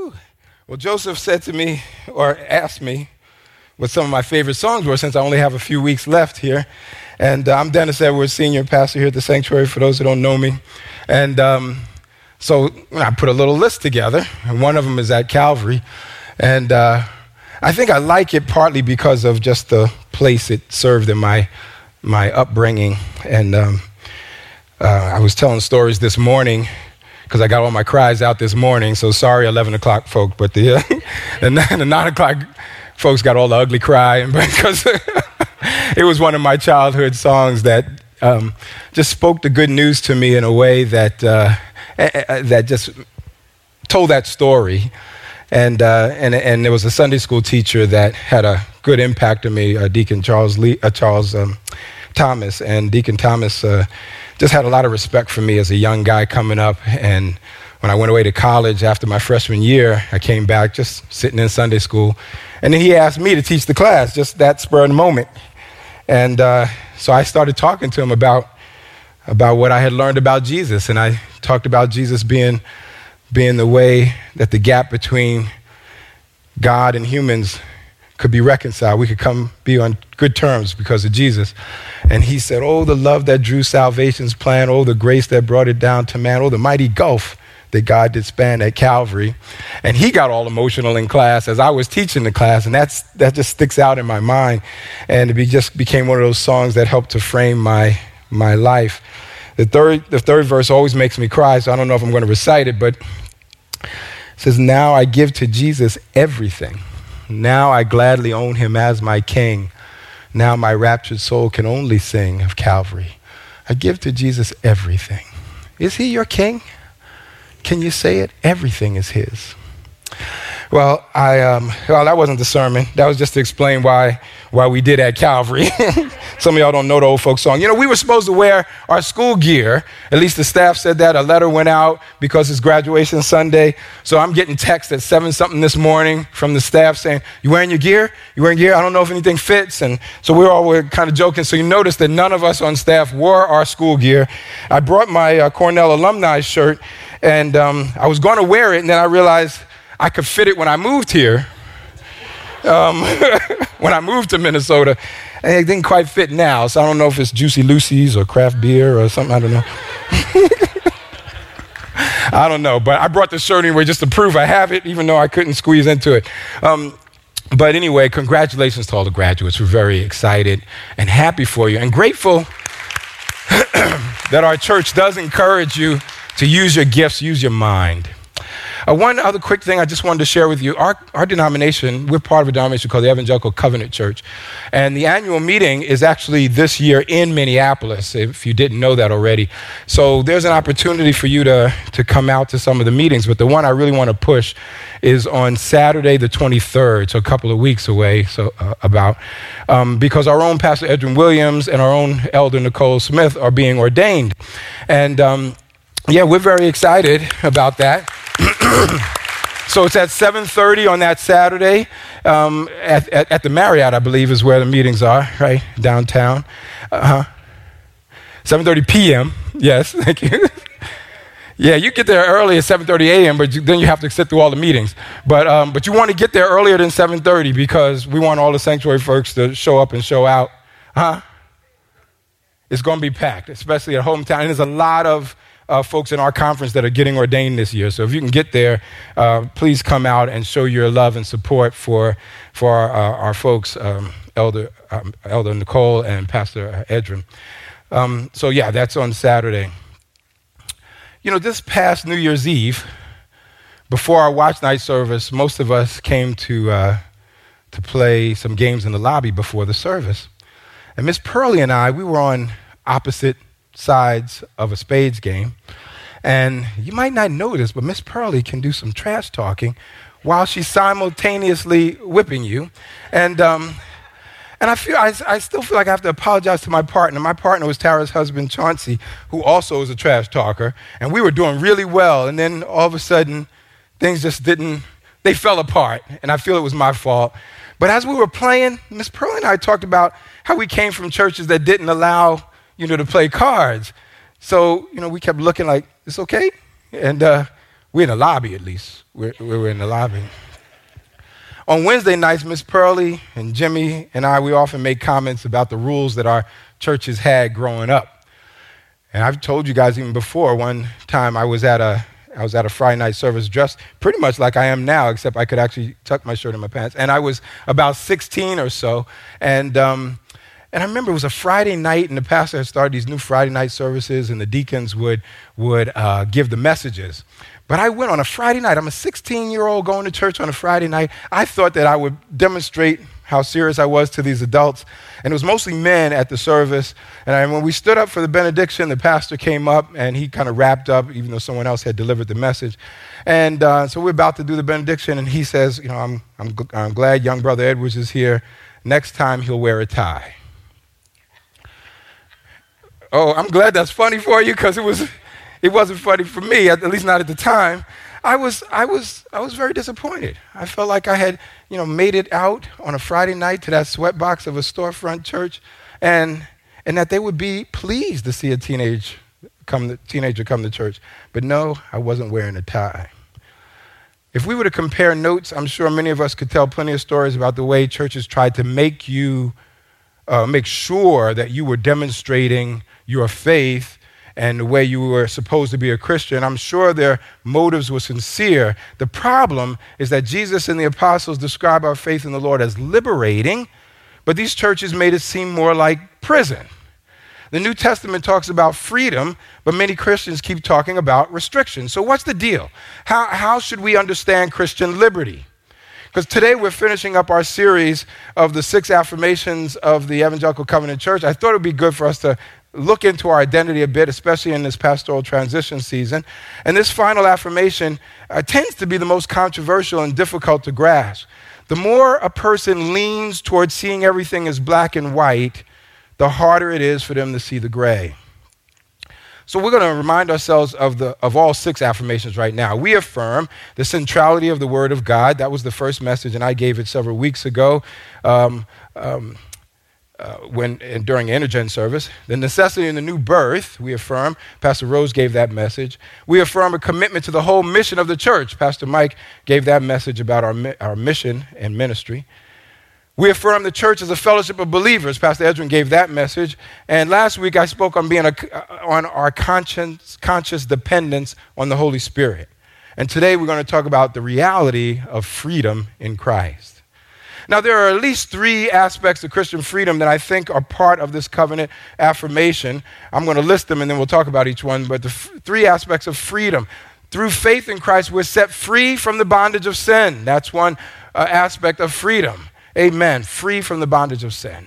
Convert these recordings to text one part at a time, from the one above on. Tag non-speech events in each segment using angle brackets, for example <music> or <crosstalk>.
Whew. Well, Joseph said to me, or asked me, what some of my favorite songs were since I only have a few weeks left here. And uh, I'm Dennis Edwards, senior pastor here at the sanctuary, for those who don't know me. And um, so I put a little list together, and one of them is at Calvary. And uh, I think I like it partly because of just the place it served in my, my upbringing. And um, uh, I was telling stories this morning because I got all my cries out this morning. So sorry, 11 o'clock folk, but the, uh, <laughs> the, the 9 o'clock folks got all the ugly crying <laughs> because it was one of my childhood songs that um, just spoke the good news to me in a way that, uh, that just told that story. And, uh, and, and there was a Sunday school teacher that had a good impact on me, uh, Deacon Charles, Lee, uh, Charles um, Thomas. And Deacon Thomas uh, just had a lot of respect for me as a young guy coming up. And when I went away to college after my freshman year, I came back just sitting in Sunday school. And then he asked me to teach the class, just that spur of the moment. And uh, so I started talking to him about, about what I had learned about Jesus. And I talked about Jesus being, being the way that the gap between God and humans could be reconciled. We could come be on good terms because of Jesus. And he said, Oh, the love that drew salvation's plan. Oh, the grace that brought it down to man. Oh, the mighty gulf that God did span at Calvary. And he got all emotional in class as I was teaching the class, and that's, that just sticks out in my mind. And it be, just became one of those songs that helped to frame my, my life. The third, the third verse always makes me cry, so I don't know if I'm going to recite it, but it says, Now I give to Jesus everything. Now I gladly own him as my king. Now my raptured soul can only sing of Calvary. I give to Jesus everything. Is he your king? Can you say it? Everything is His. Well, I, um, well, that wasn't the sermon. That was just to explain why, why we did at Calvary. <laughs> Some of y'all don't know the old folk song. You know, we were supposed to wear our school gear. At least the staff said that. A letter went out because it's graduation Sunday. So I'm getting text at 7 something this morning from the staff saying, You wearing your gear? You wearing gear? I don't know if anything fits. And so we were all were kind of joking. So you notice that none of us on staff wore our school gear. I brought my uh, Cornell alumni shirt and um, I was going to wear it, and then I realized I could fit it when I moved here. Um, <laughs> when I moved to Minnesota, it didn't quite fit now. So I don't know if it's Juicy Lucy's or craft beer or something. I don't know. <laughs> I don't know, but I brought the shirt anyway just to prove I have it, even though I couldn't squeeze into it. Um, but anyway, congratulations to all the graduates. We're very excited and happy for you and grateful <clears throat> that our church does encourage you to use your gifts, use your mind. Uh, one other quick thing I just wanted to share with you. Our, our denomination, we're part of a denomination called the Evangelical Covenant Church. And the annual meeting is actually this year in Minneapolis, if you didn't know that already. So there's an opportunity for you to, to come out to some of the meetings. But the one I really want to push is on Saturday, the 23rd, so a couple of weeks away, so uh, about, um, because our own Pastor Edwin Williams and our own Elder Nicole Smith are being ordained. And um, yeah, we're very excited about that. <coughs> so it's at 7.30 on that Saturday um, at, at, at, the Marriott, I believe, is where the meetings are, right, downtown. Uh-huh. 7.30 p.m., yes, <laughs> thank you. yeah, you get there early at 7.30 a.m., but you, then you have to sit through all the meetings. But, um, but you want to get there earlier than 7.30 because we want all the sanctuary folks to show up and show out. Huh? It's going to be packed, especially at hometown. And there's a lot of uh, folks in our conference that are getting ordained this year. So if you can get there, uh, please come out and show your love and support for, for our, uh, our folks, um, Elder, um, Elder Nicole and Pastor Edwin. Um, so yeah, that's on Saturday. You know, this past New Year's Eve, before our watch night service, most of us came to, uh, to play some games in the lobby before the service. And Miss Pearlie and I, we were on opposite sides of a spades game. And you might not this, but Miss Pearlie can do some trash talking while she's simultaneously whipping you. And, um, and I, feel, I, I still feel like I have to apologize to my partner. My partner was Tara's husband, Chauncey, who also is a trash talker. And we were doing really well. And then all of a sudden, things just didn't, they fell apart. And I feel it was my fault. But as we were playing, Miss Pearlie and I talked about how we came from churches that didn't allow you know, to play cards. So, you know, we kept looking like, it's okay? And uh, We're in the lobby, at least. We're, we're in the lobby. On Wednesday nights, Miss Pearlie and Jimmy and I, we often make comments about the rules that our churches had growing up. And I've told you guys even before, one time I was at a I was at a Friday night service dressed pretty much like I am now, except I could actually tuck my shirt in my pants. And I was about 16 or so. And, um, and I remember it was a Friday night, and the pastor had started these new Friday night services, and the deacons would, would uh, give the messages. But I went on a Friday night. I'm a 16 year old going to church on a Friday night. I thought that I would demonstrate how serious I was to these adults. And it was mostly men at the service. And when we stood up for the benediction, the pastor came up and he kind of wrapped up, even though someone else had delivered the message. And uh, so we're about to do the benediction, and he says, You know, I'm, I'm, I'm glad young brother Edwards is here. Next time he'll wear a tie. Oh, I'm glad that's funny for you because it was it wasn't funny for me, at least not at the time. I was, I was, I was very disappointed. I felt like I had, you know, made it out on a Friday night to that sweatbox of a storefront church, and and that they would be pleased to see a teenage come, teenager come to church. But no, I wasn't wearing a tie. If we were to compare notes, I'm sure many of us could tell plenty of stories about the way churches tried to make you, uh, make sure that you were demonstrating your faith and the way you were supposed to be a Christian. I'm sure their motives were sincere. The problem is that Jesus and the apostles describe our faith in the Lord as liberating, but these churches made it seem more like prison. The New Testament talks about freedom, but many Christians keep talking about restrictions. So, what's the deal? How, how should we understand Christian liberty? Because today we're finishing up our series of the six affirmations of the Evangelical Covenant Church. I thought it would be good for us to look into our identity a bit, especially in this pastoral transition season. And this final affirmation uh, tends to be the most controversial and difficult to grasp. The more a person leans towards seeing everything as black and white, the harder it is for them to see the gray. So we're going to remind ourselves of, the, of all six affirmations right now. We affirm the centrality of the Word of God. That was the first message, and I gave it several weeks ago. Um, um, uh, when during intergen service. The necessity in the new birth, we affirm. Pastor Rose gave that message. We affirm a commitment to the whole mission of the church. Pastor Mike gave that message about our, our mission and ministry. We affirm the church as a fellowship of believers. Pastor Edwin gave that message. And last week I spoke on being a, uh, on our conscience, conscious dependence on the Holy Spirit. And today we're going to talk about the reality of freedom in Christ. Now, there are at least three aspects of Christian freedom that I think are part of this covenant affirmation. I'm going to list them and then we'll talk about each one. But the f- three aspects of freedom. Through faith in Christ, we're set free from the bondage of sin. That's one uh, aspect of freedom. Amen. Free from the bondage of sin.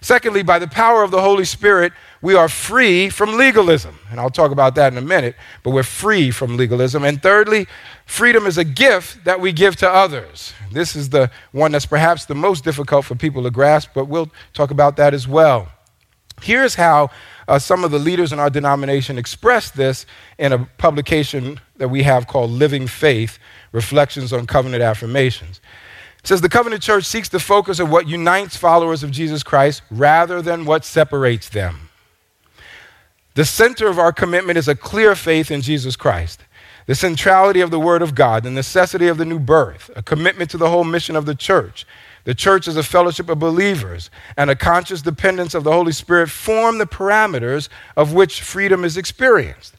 Secondly, by the power of the Holy Spirit, we are free from legalism. And I'll talk about that in a minute, but we're free from legalism. And thirdly, freedom is a gift that we give to others. This is the one that's perhaps the most difficult for people to grasp, but we'll talk about that as well. Here's how uh, some of the leaders in our denomination express this in a publication that we have called Living Faith Reflections on Covenant Affirmations. It says the covenant church seeks to focus on what unites followers of Jesus Christ rather than what separates them. The center of our commitment is a clear faith in Jesus Christ, the centrality of the Word of God, the necessity of the new birth, a commitment to the whole mission of the church. The church is a fellowship of believers, and a conscious dependence of the Holy Spirit form the parameters of which freedom is experienced.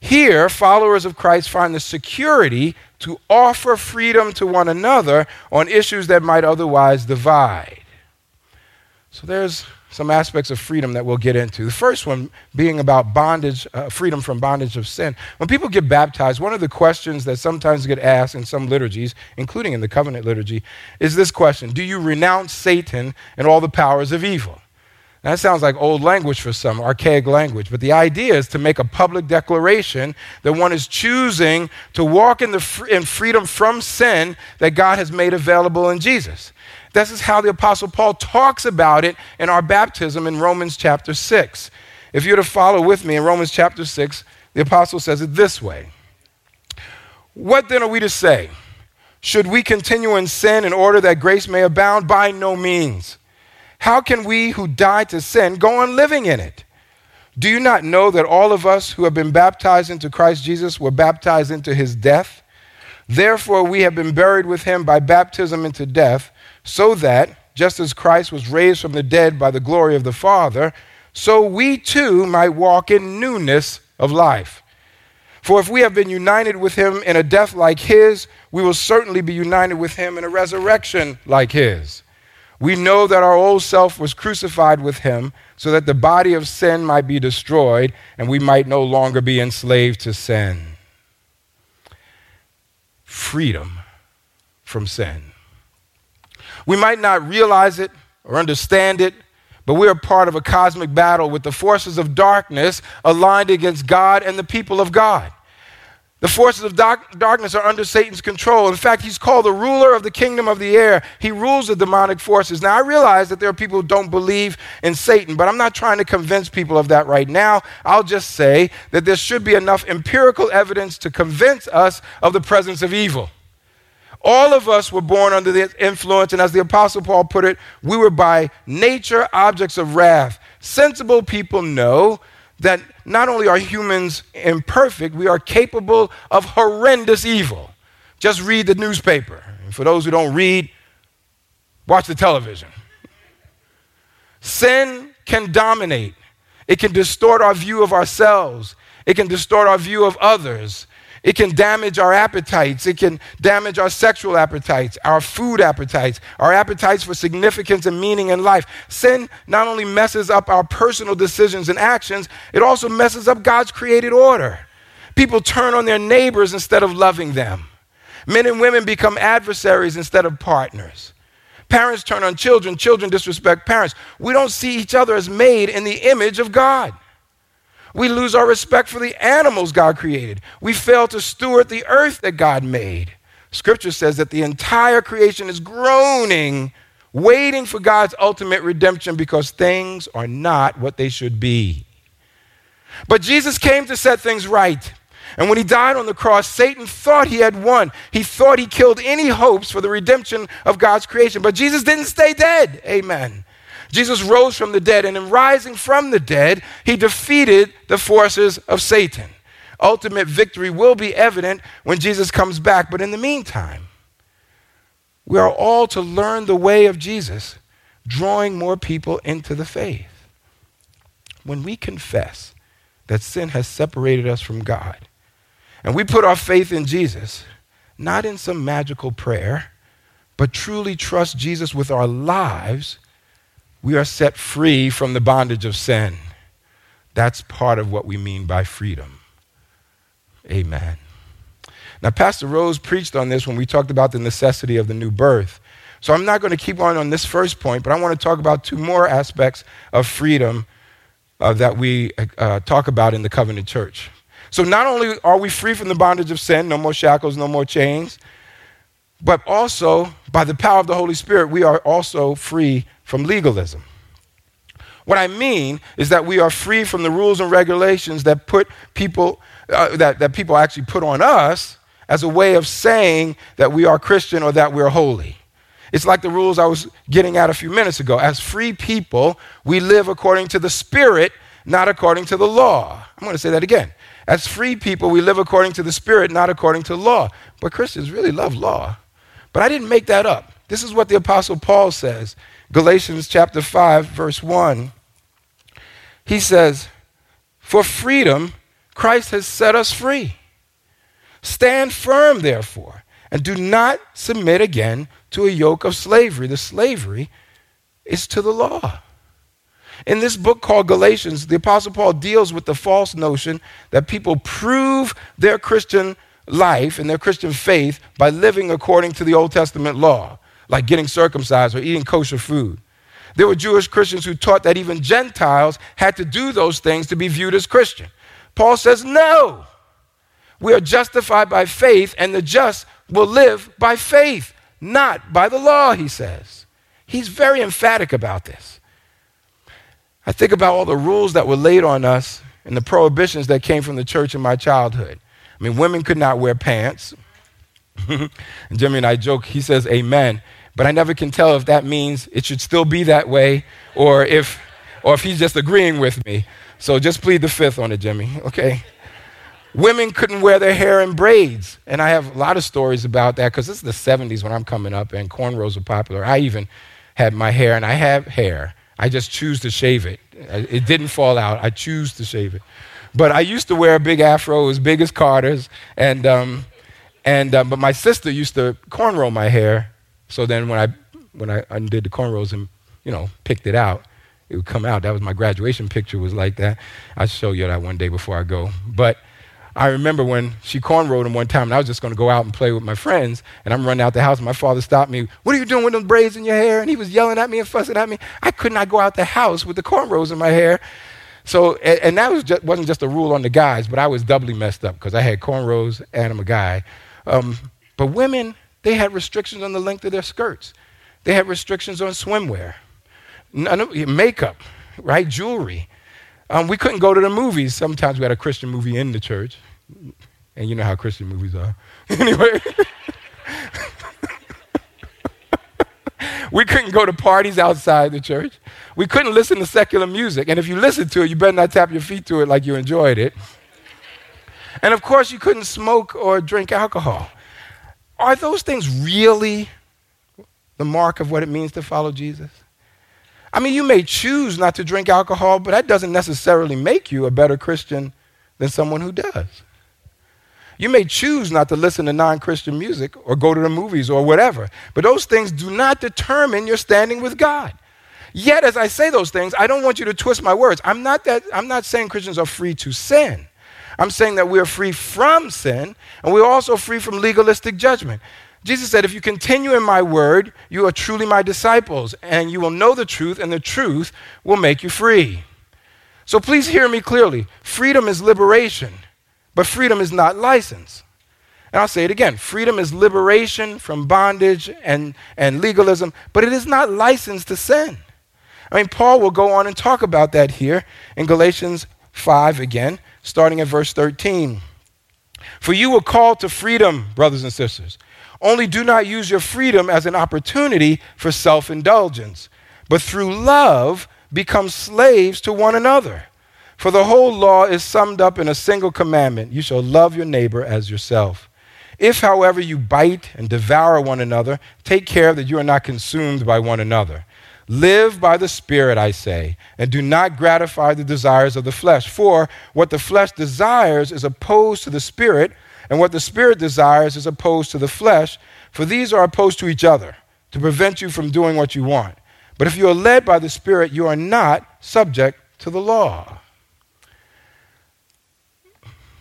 Here, followers of Christ find the security to offer freedom to one another on issues that might otherwise divide. So there's some aspects of freedom that we'll get into. The first one being about bondage, uh, freedom from bondage of sin. When people get baptized, one of the questions that sometimes get asked in some liturgies, including in the covenant liturgy, is this question Do you renounce Satan and all the powers of evil? That sounds like old language for some, archaic language, but the idea is to make a public declaration that one is choosing to walk in, the fr- in freedom from sin that God has made available in Jesus. This is how the Apostle Paul talks about it in our baptism in Romans chapter 6. If you're to follow with me in Romans chapter 6, the Apostle says it this way What then are we to say? Should we continue in sin in order that grace may abound? By no means. How can we who died to sin go on living in it? Do you not know that all of us who have been baptized into Christ Jesus were baptized into his death? Therefore, we have been buried with him by baptism into death, so that, just as Christ was raised from the dead by the glory of the Father, so we too might walk in newness of life. For if we have been united with him in a death like his, we will certainly be united with him in a resurrection like his. We know that our old self was crucified with him so that the body of sin might be destroyed and we might no longer be enslaved to sin. Freedom from sin. We might not realize it or understand it, but we are part of a cosmic battle with the forces of darkness aligned against God and the people of God. The forces of dark, darkness are under Satan's control. In fact, he's called the ruler of the kingdom of the air. He rules the demonic forces. Now, I realize that there are people who don't believe in Satan, but I'm not trying to convince people of that right now. I'll just say that there should be enough empirical evidence to convince us of the presence of evil. All of us were born under the influence, and as the Apostle Paul put it, we were by nature objects of wrath. Sensible people know that not only are humans imperfect, we are capable of horrendous evil. Just read the newspaper. And for those who don't read, watch the television. Sin can dominate, it can distort our view of ourselves, it can distort our view of others, it can damage our appetites. It can damage our sexual appetites, our food appetites, our appetites for significance and meaning in life. Sin not only messes up our personal decisions and actions, it also messes up God's created order. People turn on their neighbors instead of loving them. Men and women become adversaries instead of partners. Parents turn on children, children disrespect parents. We don't see each other as made in the image of God. We lose our respect for the animals God created. We fail to steward the earth that God made. Scripture says that the entire creation is groaning, waiting for God's ultimate redemption because things are not what they should be. But Jesus came to set things right. And when he died on the cross, Satan thought he had won. He thought he killed any hopes for the redemption of God's creation. But Jesus didn't stay dead. Amen. Jesus rose from the dead, and in rising from the dead, he defeated the forces of Satan. Ultimate victory will be evident when Jesus comes back, but in the meantime, we are all to learn the way of Jesus, drawing more people into the faith. When we confess that sin has separated us from God, and we put our faith in Jesus, not in some magical prayer, but truly trust Jesus with our lives, we are set free from the bondage of sin. That's part of what we mean by freedom. Amen. Now, Pastor Rose preached on this when we talked about the necessity of the new birth. So I'm not going to keep on on this first point, but I want to talk about two more aspects of freedom uh, that we uh, talk about in the covenant church. So not only are we free from the bondage of sin, no more shackles, no more chains, but also by the power of the Holy Spirit, we are also free from legalism. What I mean is that we are free from the rules and regulations that put people uh, that, that people actually put on us as a way of saying that we are Christian or that we're holy. It's like the rules I was getting at a few minutes ago. As free people, we live according to the Spirit, not according to the law. I'm going to say that again. As free people, we live according to the Spirit, not according to law. But Christians really love law. But I didn't make that up. This is what the Apostle Paul says Galatians chapter 5, verse 1. He says, For freedom, Christ has set us free. Stand firm, therefore, and do not submit again to a yoke of slavery. The slavery is to the law. In this book called Galatians, the Apostle Paul deals with the false notion that people prove their Christian life and their Christian faith by living according to the Old Testament law, like getting circumcised or eating kosher food. There were Jewish Christians who taught that even Gentiles had to do those things to be viewed as Christian. Paul says, no. We are justified by faith, and the just will live by faith, not by the law, he says. He's very emphatic about this. I think about all the rules that were laid on us and the prohibitions that came from the church in my childhood. I mean, women could not wear pants. <laughs> Jimmy and I joke, he says, Amen. But I never can tell if that means it should still be that way or if, or if he's just agreeing with me. So just plead the fifth on it, Jimmy, okay? Women couldn't wear their hair in braids. And I have a lot of stories about that because this is the 70s when I'm coming up and cornrows were popular. I even had my hair, and I have hair. I just choose to shave it. It didn't fall out. I choose to shave it. But I used to wear a big afro, as big as Carter's, and um, and um, but my sister used to cornrow my hair. So then when I when I undid the cornrows and you know picked it out, it would come out. That was my graduation picture. Was like that. I'll show you that one day before I go. But I remember when she cornrowed him one time, and I was just going to go out and play with my friends, and I'm running out the house, and my father stopped me. What are you doing with those braids in your hair? And he was yelling at me and fussing at me. I could not go out the house with the cornrows in my hair. So, and, and that was just, wasn't just a rule on the guys, but I was doubly messed up because I had cornrows and I'm a guy. Um, but women, they had restrictions on the length of their skirts. They had restrictions on swimwear, makeup, right? Jewelry. Um, we couldn't go to the movies. Sometimes we had a Christian movie in the church. And you know how Christian movies are. <laughs> anyway. <laughs> we couldn't go to parties outside the church. We couldn't listen to secular music. And if you listened to it, you better not tap your feet to it like you enjoyed it. And of course, you couldn't smoke or drink alcohol. Are those things really the mark of what it means to follow Jesus? I mean, you may choose not to drink alcohol, but that doesn't necessarily make you a better Christian than someone who does. You may choose not to listen to non Christian music or go to the movies or whatever, but those things do not determine your standing with God. Yet, as I say those things, I don't want you to twist my words. I'm not, that, I'm not saying Christians are free to sin. I'm saying that we are free from sin and we're also free from legalistic judgment. Jesus said, If you continue in my word, you are truly my disciples, and you will know the truth, and the truth will make you free. So please hear me clearly. Freedom is liberation, but freedom is not license. And I'll say it again freedom is liberation from bondage and, and legalism, but it is not license to sin. I mean, Paul will go on and talk about that here in Galatians 5 again, starting at verse 13. For you were called to freedom, brothers and sisters. Only do not use your freedom as an opportunity for self indulgence, but through love become slaves to one another. For the whole law is summed up in a single commandment you shall love your neighbor as yourself. If, however, you bite and devour one another, take care that you are not consumed by one another. Live by the Spirit, I say, and do not gratify the desires of the flesh. For what the flesh desires is opposed to the Spirit, and what the Spirit desires is opposed to the flesh. For these are opposed to each other, to prevent you from doing what you want. But if you are led by the Spirit, you are not subject to the law.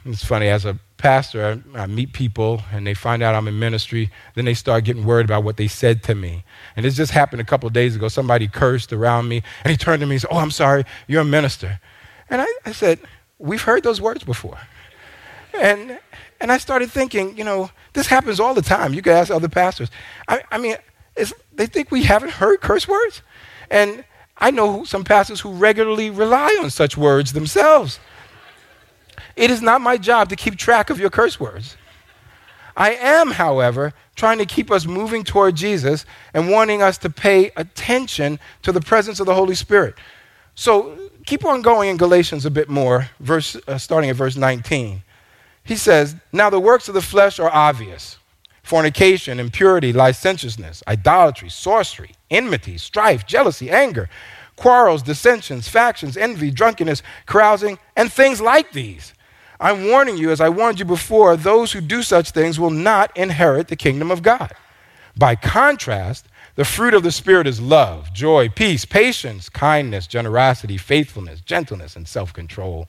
It's funny, as a pastor, I, I, meet people and they find out I'm in ministry, then they start getting worried about what they said to me. And this just happened a couple days ago. Somebody cursed around me and he turned to me and said, Oh, I'm sorry, you're a minister. And I, I said, We've heard those words before. And, and I started thinking, you know, this happens all the time. You can ask other pastors. I, I mean, they think we haven't heard curse words. And I know some pastors who regularly rely on such words themselves. It is not my job to keep track of your curse words. I am, however, trying to keep us moving toward Jesus and wanting us to pay attention to the presence of the Holy Spirit. So keep on going in Galatians a bit more, verse, uh, starting at verse 19. He says, Now the works of the flesh are obvious fornication, impurity, licentiousness, idolatry, sorcery, enmity, strife, jealousy, anger, quarrels, dissensions, factions, envy, drunkenness, carousing, and things like these I'm warning you, as I warned you before, those who do such things will not inherit the kingdom of God. By contrast, the fruit of the Spirit is love, joy, peace, patience, kindness, generosity, faithfulness, gentleness, and self control.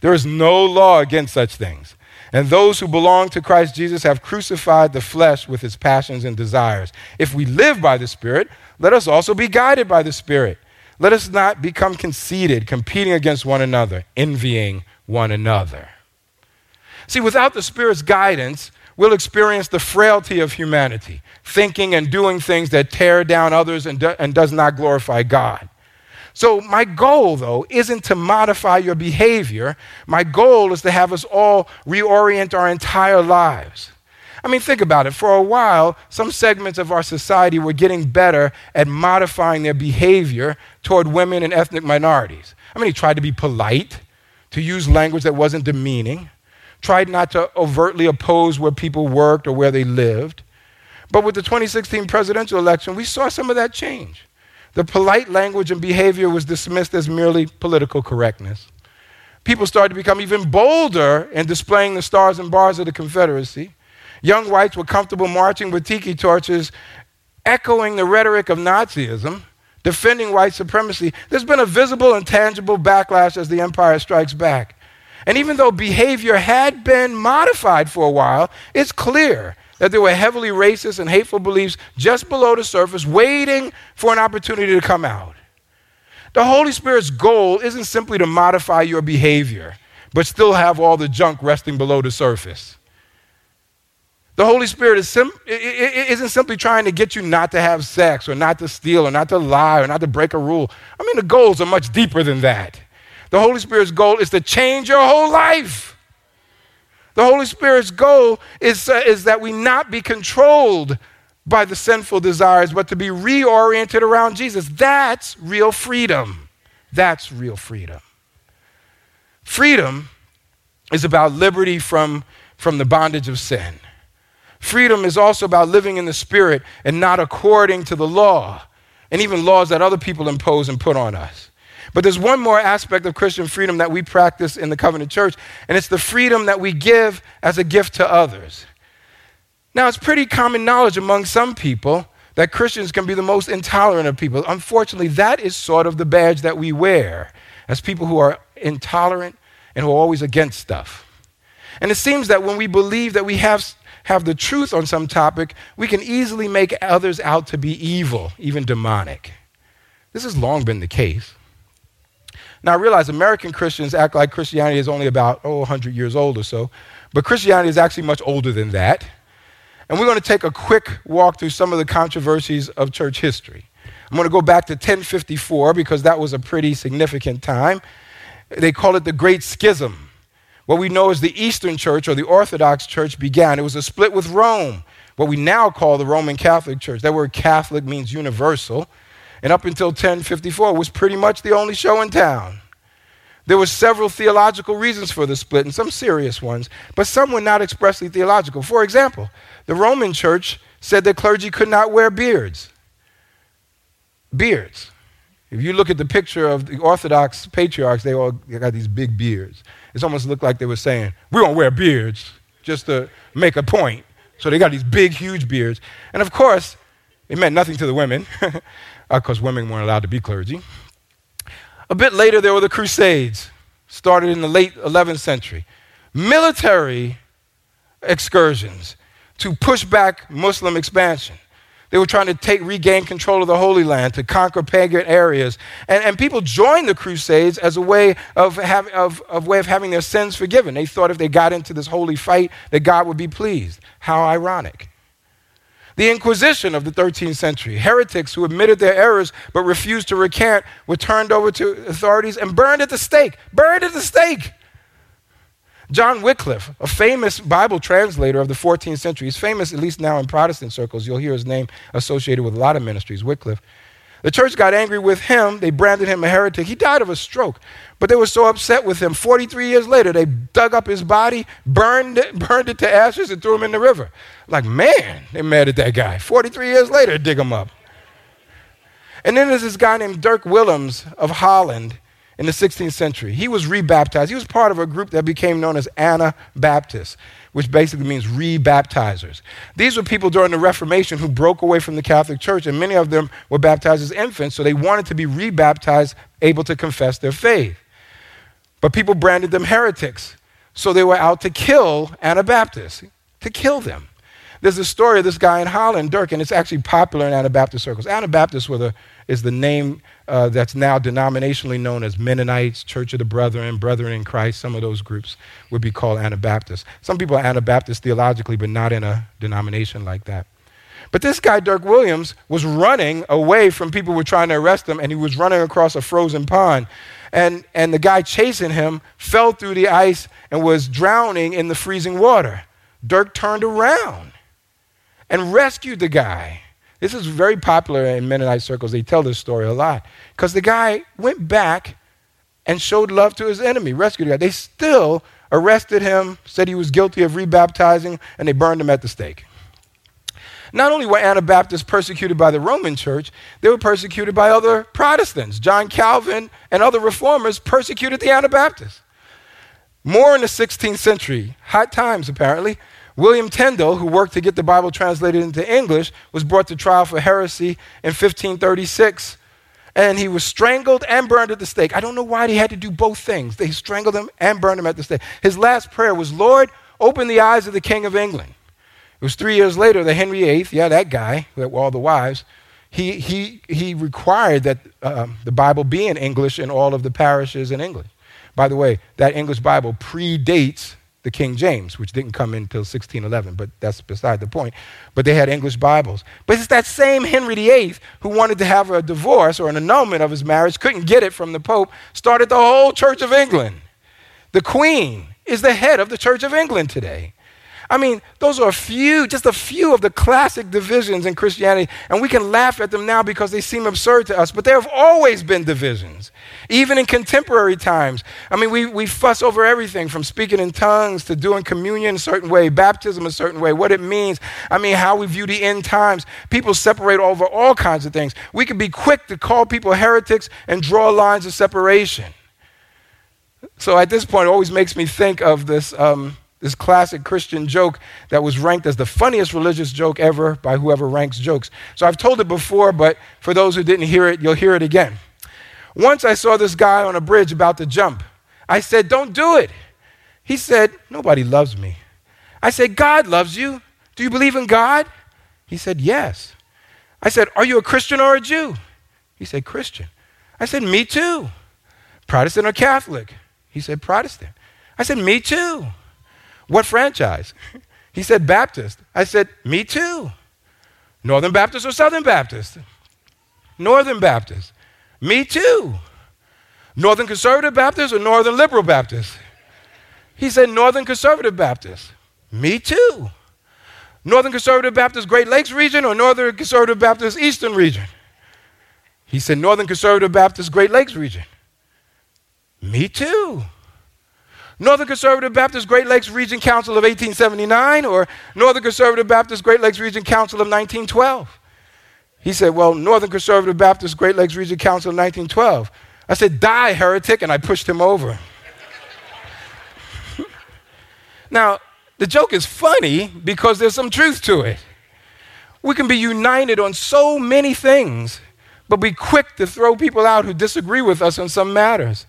There is no law against such things. And those who belong to Christ Jesus have crucified the flesh with its passions and desires. If we live by the Spirit, let us also be guided by the Spirit. Let us not become conceited, competing against one another, envying one another. See, without the Spirit's guidance, we'll experience the frailty of humanity, thinking and doing things that tear down others and, do, and does not glorify God. So, my goal, though, isn't to modify your behavior. My goal is to have us all reorient our entire lives. I mean, think about it. For a while, some segments of our society were getting better at modifying their behavior toward women and ethnic minorities. I mean, he tried to be polite, to use language that wasn't demeaning, tried not to overtly oppose where people worked or where they lived. But with the 2016 presidential election, we saw some of that change. The polite language and behavior was dismissed as merely political correctness. People started to become even bolder in displaying the stars and bars of the Confederacy. Young whites were comfortable marching with tiki torches, echoing the rhetoric of Nazism, defending white supremacy. There's been a visible and tangible backlash as the empire strikes back. And even though behavior had been modified for a while, it's clear that there were heavily racist and hateful beliefs just below the surface, waiting for an opportunity to come out. The Holy Spirit's goal isn't simply to modify your behavior, but still have all the junk resting below the surface. The Holy Spirit is sim- isn't simply trying to get you not to have sex or not to steal or not to lie or not to break a rule. I mean, the goals are much deeper than that. The Holy Spirit's goal is to change your whole life. The Holy Spirit's goal is, uh, is that we not be controlled by the sinful desires, but to be reoriented around Jesus. That's real freedom. That's real freedom. Freedom is about liberty from, from the bondage of sin. Freedom is also about living in the Spirit and not according to the law, and even laws that other people impose and put on us. But there's one more aspect of Christian freedom that we practice in the covenant church, and it's the freedom that we give as a gift to others. Now, it's pretty common knowledge among some people that Christians can be the most intolerant of people. Unfortunately, that is sort of the badge that we wear as people who are intolerant and who are always against stuff. And it seems that when we believe that we have, have the truth on some topic, we can easily make others out to be evil, even demonic. This has long been the case. Now, I realize American Christians act like Christianity is only about, oh, 100 years old or so, but Christianity is actually much older than that. And we're going to take a quick walk through some of the controversies of church history. I'm going to go back to 1054 because that was a pretty significant time. They call it the Great Schism. What we know as the Eastern Church or the Orthodox Church began. It was a split with Rome, what we now call the Roman Catholic Church. That word Catholic means universal and up until 1054 was pretty much the only show in town. There were several theological reasons for the split, and some serious ones, but some were not expressly theological. For example, the Roman church said that clergy could not wear beards. Beards. If you look at the picture of the Orthodox patriarchs, they all got these big beards. It almost looked like they were saying, We don't wear beards, just to make a point. So they got these big, huge beards. And of course, it meant nothing to the women. <laughs> because uh, women weren't allowed to be clergy. A bit later, there were the Crusades, started in the late 11th century. Military excursions to push back Muslim expansion. They were trying to take, regain control of the Holy Land, to conquer pagan areas. And, and people joined the Crusades as a way of, have, of, of way of having their sins forgiven. They thought if they got into this holy fight, that God would be pleased. How ironic. The Inquisition of the 13th century. Heretics who admitted their errors but refused to recant were turned over to authorities and burned at the stake. Burned at the stake. John Wycliffe, a famous Bible translator of the 14th century, he's famous at least now in Protestant circles. You'll hear his name associated with a lot of ministries, Wycliffe. The church got angry with him. They branded him a heretic. He died of a stroke. But they were so upset with him. 43 years later, they dug up his body, burned it, burned it to ashes, and threw him in the river. Like, man, they're mad at that guy. 43 years later, dig him up. And then there's this guy named Dirk Willems of Holland in the 16th century. He was rebaptized. He was part of a group that became known as Anabaptists which basically means rebaptizers. These were people during the Reformation who broke away from the Catholic Church, and many of them were baptized as infants, so they wanted to be rebaptized, able to confess their faith. But people branded them heretics, so they were out to kill Anabaptists, to kill them. There's a story of this guy in Holland, Dirk, and it's actually popular in Anabaptist circles. Anabaptists were the, is the name uh, that's now denominationally known as Mennonites, Church of the Brethren, Brethren in Christ. Some of those groups would be called Anabaptists. Some people are Anabaptists theologically, but not in a denomination like that. But this guy, Dirk Willems, was running away from people who were trying to arrest him, and he was running across a frozen pond. And, and the guy chasing him fell through the ice and was drowning in the freezing water. Dirk turned around and rescued the guy. This is very popular in Mennonite circles. They tell this story a lot. Because the guy went back and showed love to his enemy, rescued the guy. They still arrested him, said he was guilty of rebaptizing, and they burned him at the stake. Not only were Anabaptists persecuted by the Roman church, they were persecuted by other Protestants. John Calvin and other reformers persecuted the Anabaptists. More in the 16th century, hot times apparently, William Tyndale, who worked to get the Bible translated into English, was brought to trial for heresy in 1536. And he was strangled and burned at the stake. I don't know why he had to do both things. They strangled him and burned him at the stake. His last prayer was, Lord, open the eyes of the King of England. It was three years later that Henry VIII, yeah, that guy, with all the wives, he, he, he required that um, the Bible be in English in all of the parishes in England. By the way, that English Bible predates the King James, which didn't come in until 1611, but that's beside the point. But they had English Bibles. But it's that same Henry VIII who wanted to have a divorce or an annulment of his marriage, couldn't get it from the Pope, started the whole Church of England. The Queen is the head of the Church of England today. I mean, those are a few, just a few of the classic divisions in Christianity, and we can laugh at them now because they seem absurd to us, but there have always been divisions, even in contemporary times. I mean, we, we fuss over everything from speaking in tongues to doing communion a certain way, baptism a certain way, what it means. I mean, how we view the end times. People separate over all kinds of things. We can be quick to call people heretics and draw lines of separation. So at this point, it always makes me think of this. Um, this classic Christian joke that was ranked as the funniest religious joke ever by whoever ranks jokes. So I've told it before, but for those who didn't hear it, you'll hear it again. Once I saw this guy on a bridge about to jump. I said, Don't do it. He said, Nobody loves me. I said, God loves you. Do you believe in God? He said, Yes. I said, Are you a Christian or a Jew? He said, Christian. I said, Me too. Protestant or Catholic? He said, Protestant. I said, Me too. What franchise? He said, Baptist. I said, Me too. Northern Baptist or Southern Baptist? Northern Baptist. Me too. Northern Conservative Baptist or Northern Liberal Baptist? He said, Northern Conservative Baptist. Me too. Northern Conservative Baptist Great Lakes region or Northern Conservative Baptist Eastern region? He said, Northern Conservative Baptist Great Lakes region. Me too. Northern Conservative Baptist Great Lakes Region Council of 1879 or Northern Conservative Baptist Great Lakes Region Council of 1912? He said, Well, Northern Conservative Baptist Great Lakes Region Council of 1912. I said, Die, heretic, and I pushed him over. <laughs> now, the joke is funny because there's some truth to it. We can be united on so many things, but be quick to throw people out who disagree with us on some matters.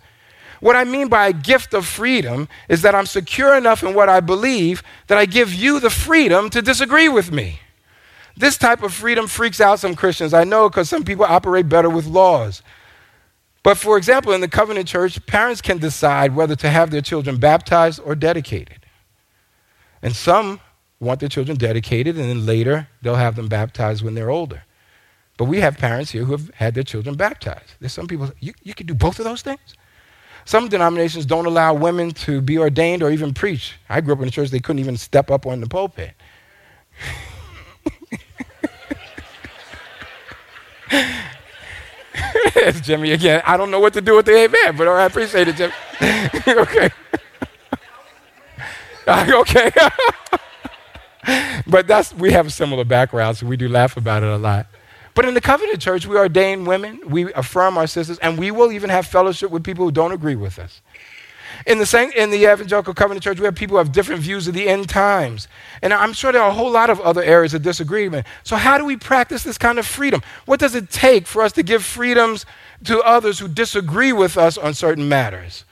What I mean by a gift of freedom is that I'm secure enough in what I believe that I give you the freedom to disagree with me. This type of freedom freaks out some Christians. I know because some people operate better with laws. But for example, in the covenant church, parents can decide whether to have their children baptized or dedicated. And some want their children dedicated, and then later they'll have them baptized when they're older. But we have parents here who have had their children baptized. There's some people, you, you can do both of those things? Some denominations don't allow women to be ordained or even preach. I grew up in a church, they couldn't even step up on the pulpit. <laughs> It's <laughs> Jimmy again. I don't know what to do with the amen, but I appreciate it, Jimmy. <laughs> okay. <laughs> okay. but that's we have a similar background, so we do laugh about it a lot. But in the covenant church, we ordain women, we affirm our sisters, and we will even have fellowship with people who don't agree with us. In the, same, in the evangelical covenant church, we have people who have different views of the end times. And I'm sure there are a whole lot of other areas of disagreement. So, how do we practice this kind of freedom? What does it take for us to give freedoms to others who disagree with us on certain matters?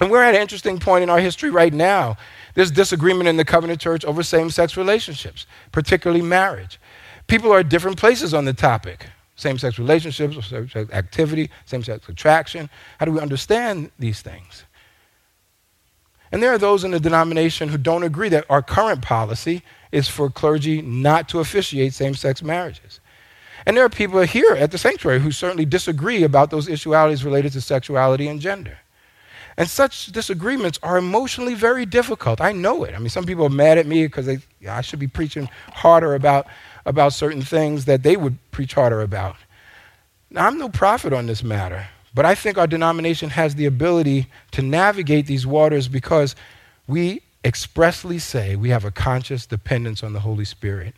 And we're at an interesting point in our history right now. There's disagreement in the covenant church over same sex relationships, particularly marriage. People are at different places on the topic same sex relationships, same sex activity, same sex attraction. How do we understand these things? And there are those in the denomination who don't agree that our current policy is for clergy not to officiate same sex marriages. And there are people here at the sanctuary who certainly disagree about those issualities related to sexuality and gender. And such disagreements are emotionally very difficult. I know it. I mean, some people are mad at me because I should be preaching harder about about certain things that they would preach harder about. Now, I'm no prophet on this matter, But I think our denomination has the ability to navigate these waters because we expressly say we have a conscious dependence on the Holy Spirit.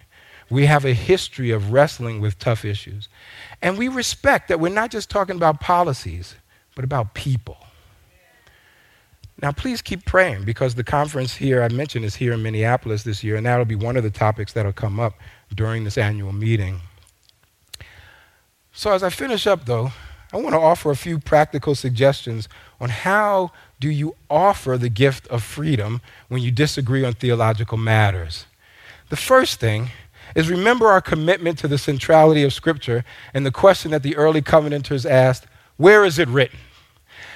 We have a history of wrestling with tough issues. And we respect that we're not just talking about policies, but about people. Now, please keep praying because the conference here I mentioned is here in Minneapolis this year, and that'll be one of the topics that'll come up during this annual meeting. So, as I finish up, though, I want to offer a few practical suggestions on how do you offer the gift of freedom when you disagree on theological matters. The first thing is remember our commitment to the centrality of Scripture and the question that the early covenanters asked where is it written?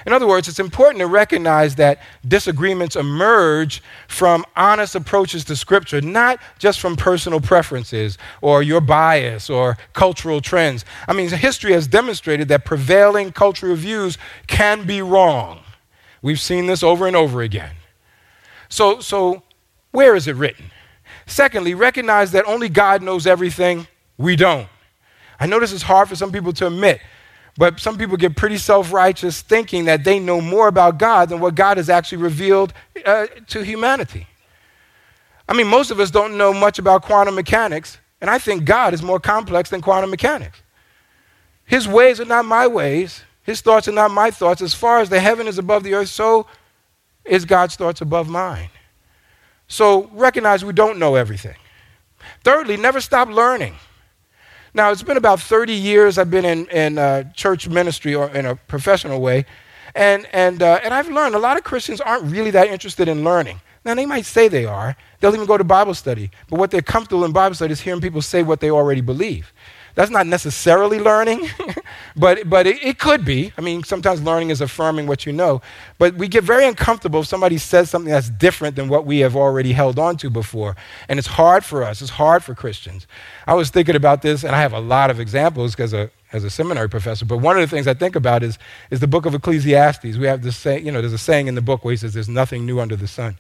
In other words, it's important to recognize that disagreements emerge from honest approaches to Scripture, not just from personal preferences or your bias or cultural trends. I mean, history has demonstrated that prevailing cultural views can be wrong. We've seen this over and over again. So, so where is it written? Secondly, recognize that only God knows everything, we don't. I know this is hard for some people to admit, but some people get pretty self righteous thinking that they know more about God than what God has actually revealed uh, to humanity. I mean, most of us don't know much about quantum mechanics, and I think God is more complex than quantum mechanics. His ways are not my ways, His thoughts are not my thoughts. As far as the heaven is above the earth, so is God's thoughts above mine. So recognize we don't know everything. Thirdly, never stop learning. Now, it's been about 30 years I've been in, in uh, church ministry or in a professional way, and, and, uh, and I've learned a lot of Christians aren't really that interested in learning. Now, they might say they are. They'll even go to Bible study. But what they're comfortable in Bible study is hearing people say what they already believe. That's not necessarily learning, <laughs> but, but it, it, could be. I mean, sometimes learning is affirming what you know. But we get very uncomfortable if somebody says something that's different than what we have already held on to before. And it's hard for us, it's hard for Christians. I was thinking about this, and I have a lot of examples because as a seminary professor, but one of the things I think about is, is the book of Ecclesiastes. We have this say, you know, there's a saying in the book where he says, There's nothing new under the sun.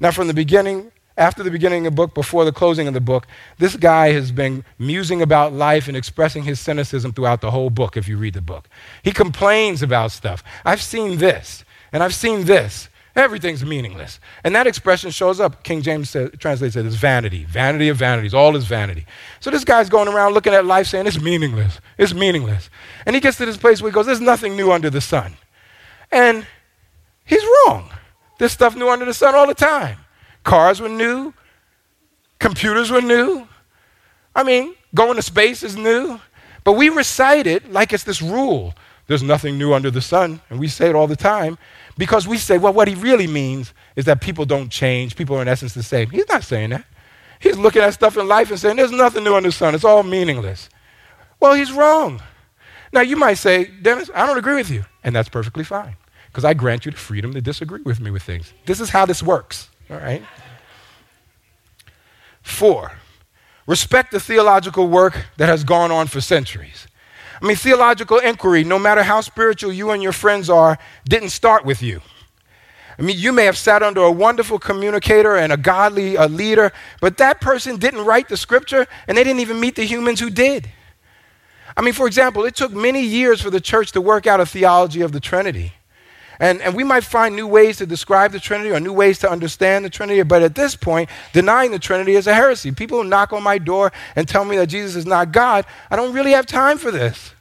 Now, from the beginning, after the beginning of the book, before the closing of the book, this guy has been musing about life and expressing his cynicism throughout the whole book if you read the book. He complains about stuff. I've seen this, and I've seen this. Everything's meaningless. And that expression shows up. King James says, translates it as vanity. Vanity of vanities. All is vanity. So this guy's going around looking at life saying, it's meaningless. It's meaningless. And he gets to this place where he goes, there's nothing new under the sun. And he's wrong. There's stuff new under the sun all the time. Cars were new, computers were new. I mean, going to space is new. But we recite it like it's this rule. There's nothing new under the sun. And we say it all the time because we say, well, what he really means is that people don't change. People are, in essence, the same. He's not saying that. He's looking at stuff in life and saying, there's nothing new under the sun. It's all meaningless. Well, he's wrong. Now, you might say, Dennis, I don't agree with you. And that's perfectly fine because I grant you the freedom to disagree with me with things. This is how this works. All right? Four, respect the theological work that has gone on for centuries. I mean, theological inquiry, no matter how spiritual you and your friends are, didn't start with you. I mean, you may have sat under a wonderful communicator and a godly a leader, but that person didn't write the scripture and they didn't even meet the humans who did. I mean, for example, it took many years for the church to work out a theology of the Trinity. And, and we might find new ways to describe the Trinity or new ways to understand the Trinity, but at this point, denying the Trinity is a heresy. People knock on my door and tell me that Jesus is not God. I don't really have time for this.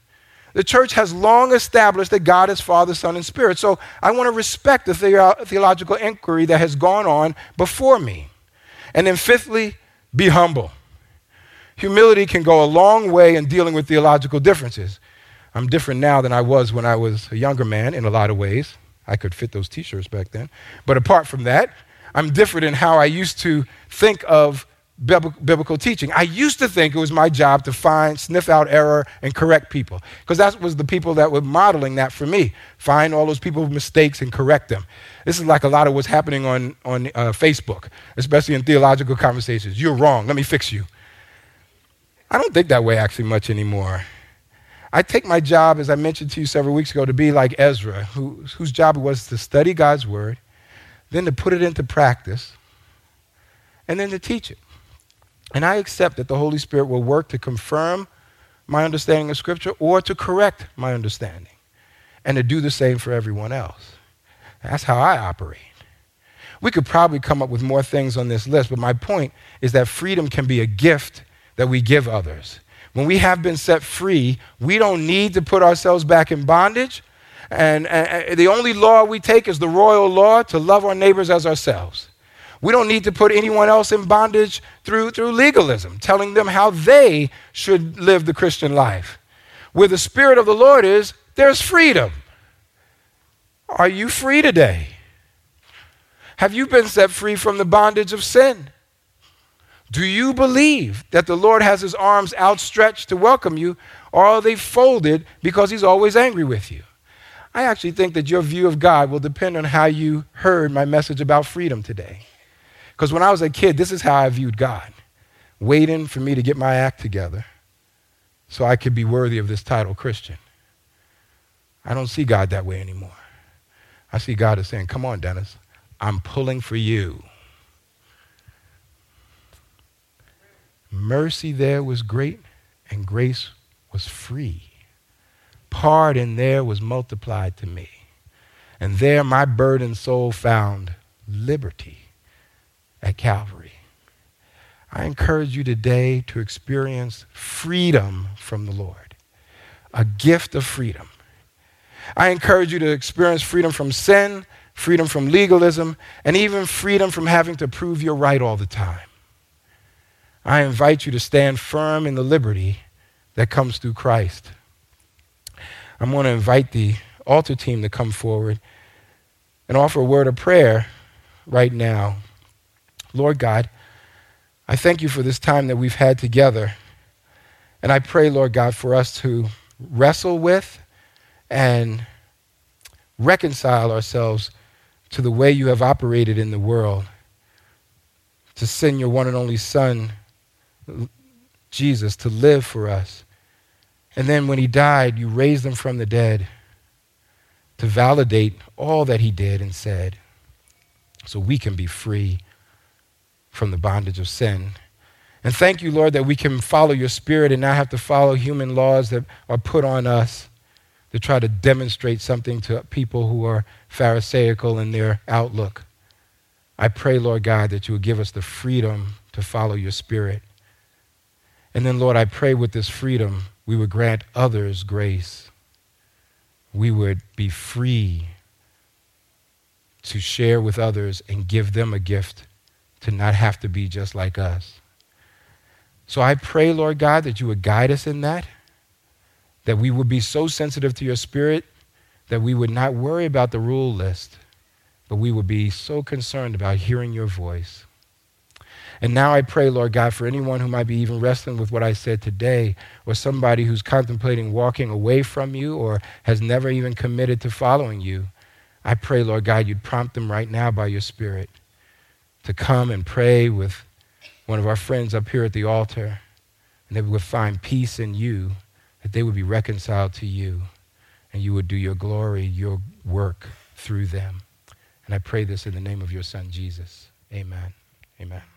The church has long established that God is Father, Son, and Spirit. So I want to respect the theological inquiry that has gone on before me. And then, fifthly, be humble. Humility can go a long way in dealing with theological differences. I'm different now than I was when I was a younger man in a lot of ways. I could fit those t shirts back then. But apart from that, I'm different in how I used to think of biblical teaching. I used to think it was my job to find, sniff out error, and correct people, because that was the people that were modeling that for me. Find all those people's mistakes and correct them. This is like a lot of what's happening on, on uh, Facebook, especially in theological conversations. You're wrong, let me fix you. I don't think that way actually much anymore. I take my job, as I mentioned to you several weeks ago, to be like Ezra, who, whose job it was to study God's word, then to put it into practice, and then to teach it. And I accept that the Holy Spirit will work to confirm my understanding of Scripture or to correct my understanding. and to do the same for everyone else. That's how I operate. We could probably come up with more things on this list, but my point is that freedom can be a gift that we give others. When we have been set free, we don't need to put ourselves back in bondage. And, and, the only law we take is the royal law to love our neighbors as ourselves. We don't need to put anyone else in bondage through, through legalism, telling them how they should live the Christian life. Where the Spirit of the Lord is, there's freedom. Are you free today? Have you been set free from the bondage of sin? Do you believe that the Lord has his arms outstretched to welcome you, or are they folded because he's always angry with you? I actually think that your view of God will depend on how you heard my message about freedom today. Because when I was a kid, this is how I viewed God waiting for me to get my act together so I could be worthy of this title, Christian. I don't see God that way anymore. I see God as saying, Come on, Dennis, I'm pulling for you. Mercy there was great, and grace was free. Pardon there was multiplied to me. And there my burdened soul found liberty at Calvary. I encourage you today to experience freedom from the Lord, a gift of freedom. I encourage you to experience freedom from sin, freedom from legalism, and even freedom from having to prove you're right all the time. I invite you to stand firm in the liberty that comes through Christ. I'm going to invite the altar team to come forward and offer a word of prayer right now. Lord God, I thank you for this time that we've had together. And I pray, Lord God, for us to wrestle with and reconcile ourselves to the way you have operated in the world, to send your one and only Son, Jesus, to live for us. And then when he died, you raised him from the dead to validate all that he did and said so we can be free from the bondage of sin. And thank you, Lord, that we can follow your spirit and not have to follow human laws that are put on us to try to demonstrate something to people who are Pharisaical in their outlook. I pray, Lord God, that you would give us the freedom to follow your spirit. And then, Lord, I pray with this freedom, we would grant others grace. We would be free to share with others and give them a gift to not have to be just like us. So I pray, Lord God, that you would guide us in that that we would be so sensitive to your spirit that we would not worry about the rule list, but we would be so concerned about hearing your voice. And now I pray, Lord God, for anyone who might be even wrestling with what I said today, or somebody who's contemplating walking away from you or has never even committed to following you. I pray, Lord God, you'd prompt them right now by your Spirit to come and pray with one of our friends up here at the altar, and they would find peace in you that they would be reconciled to you and you would do your glory, your work through them. And I pray this in the name of your Son, Jesus. Amen. Amen.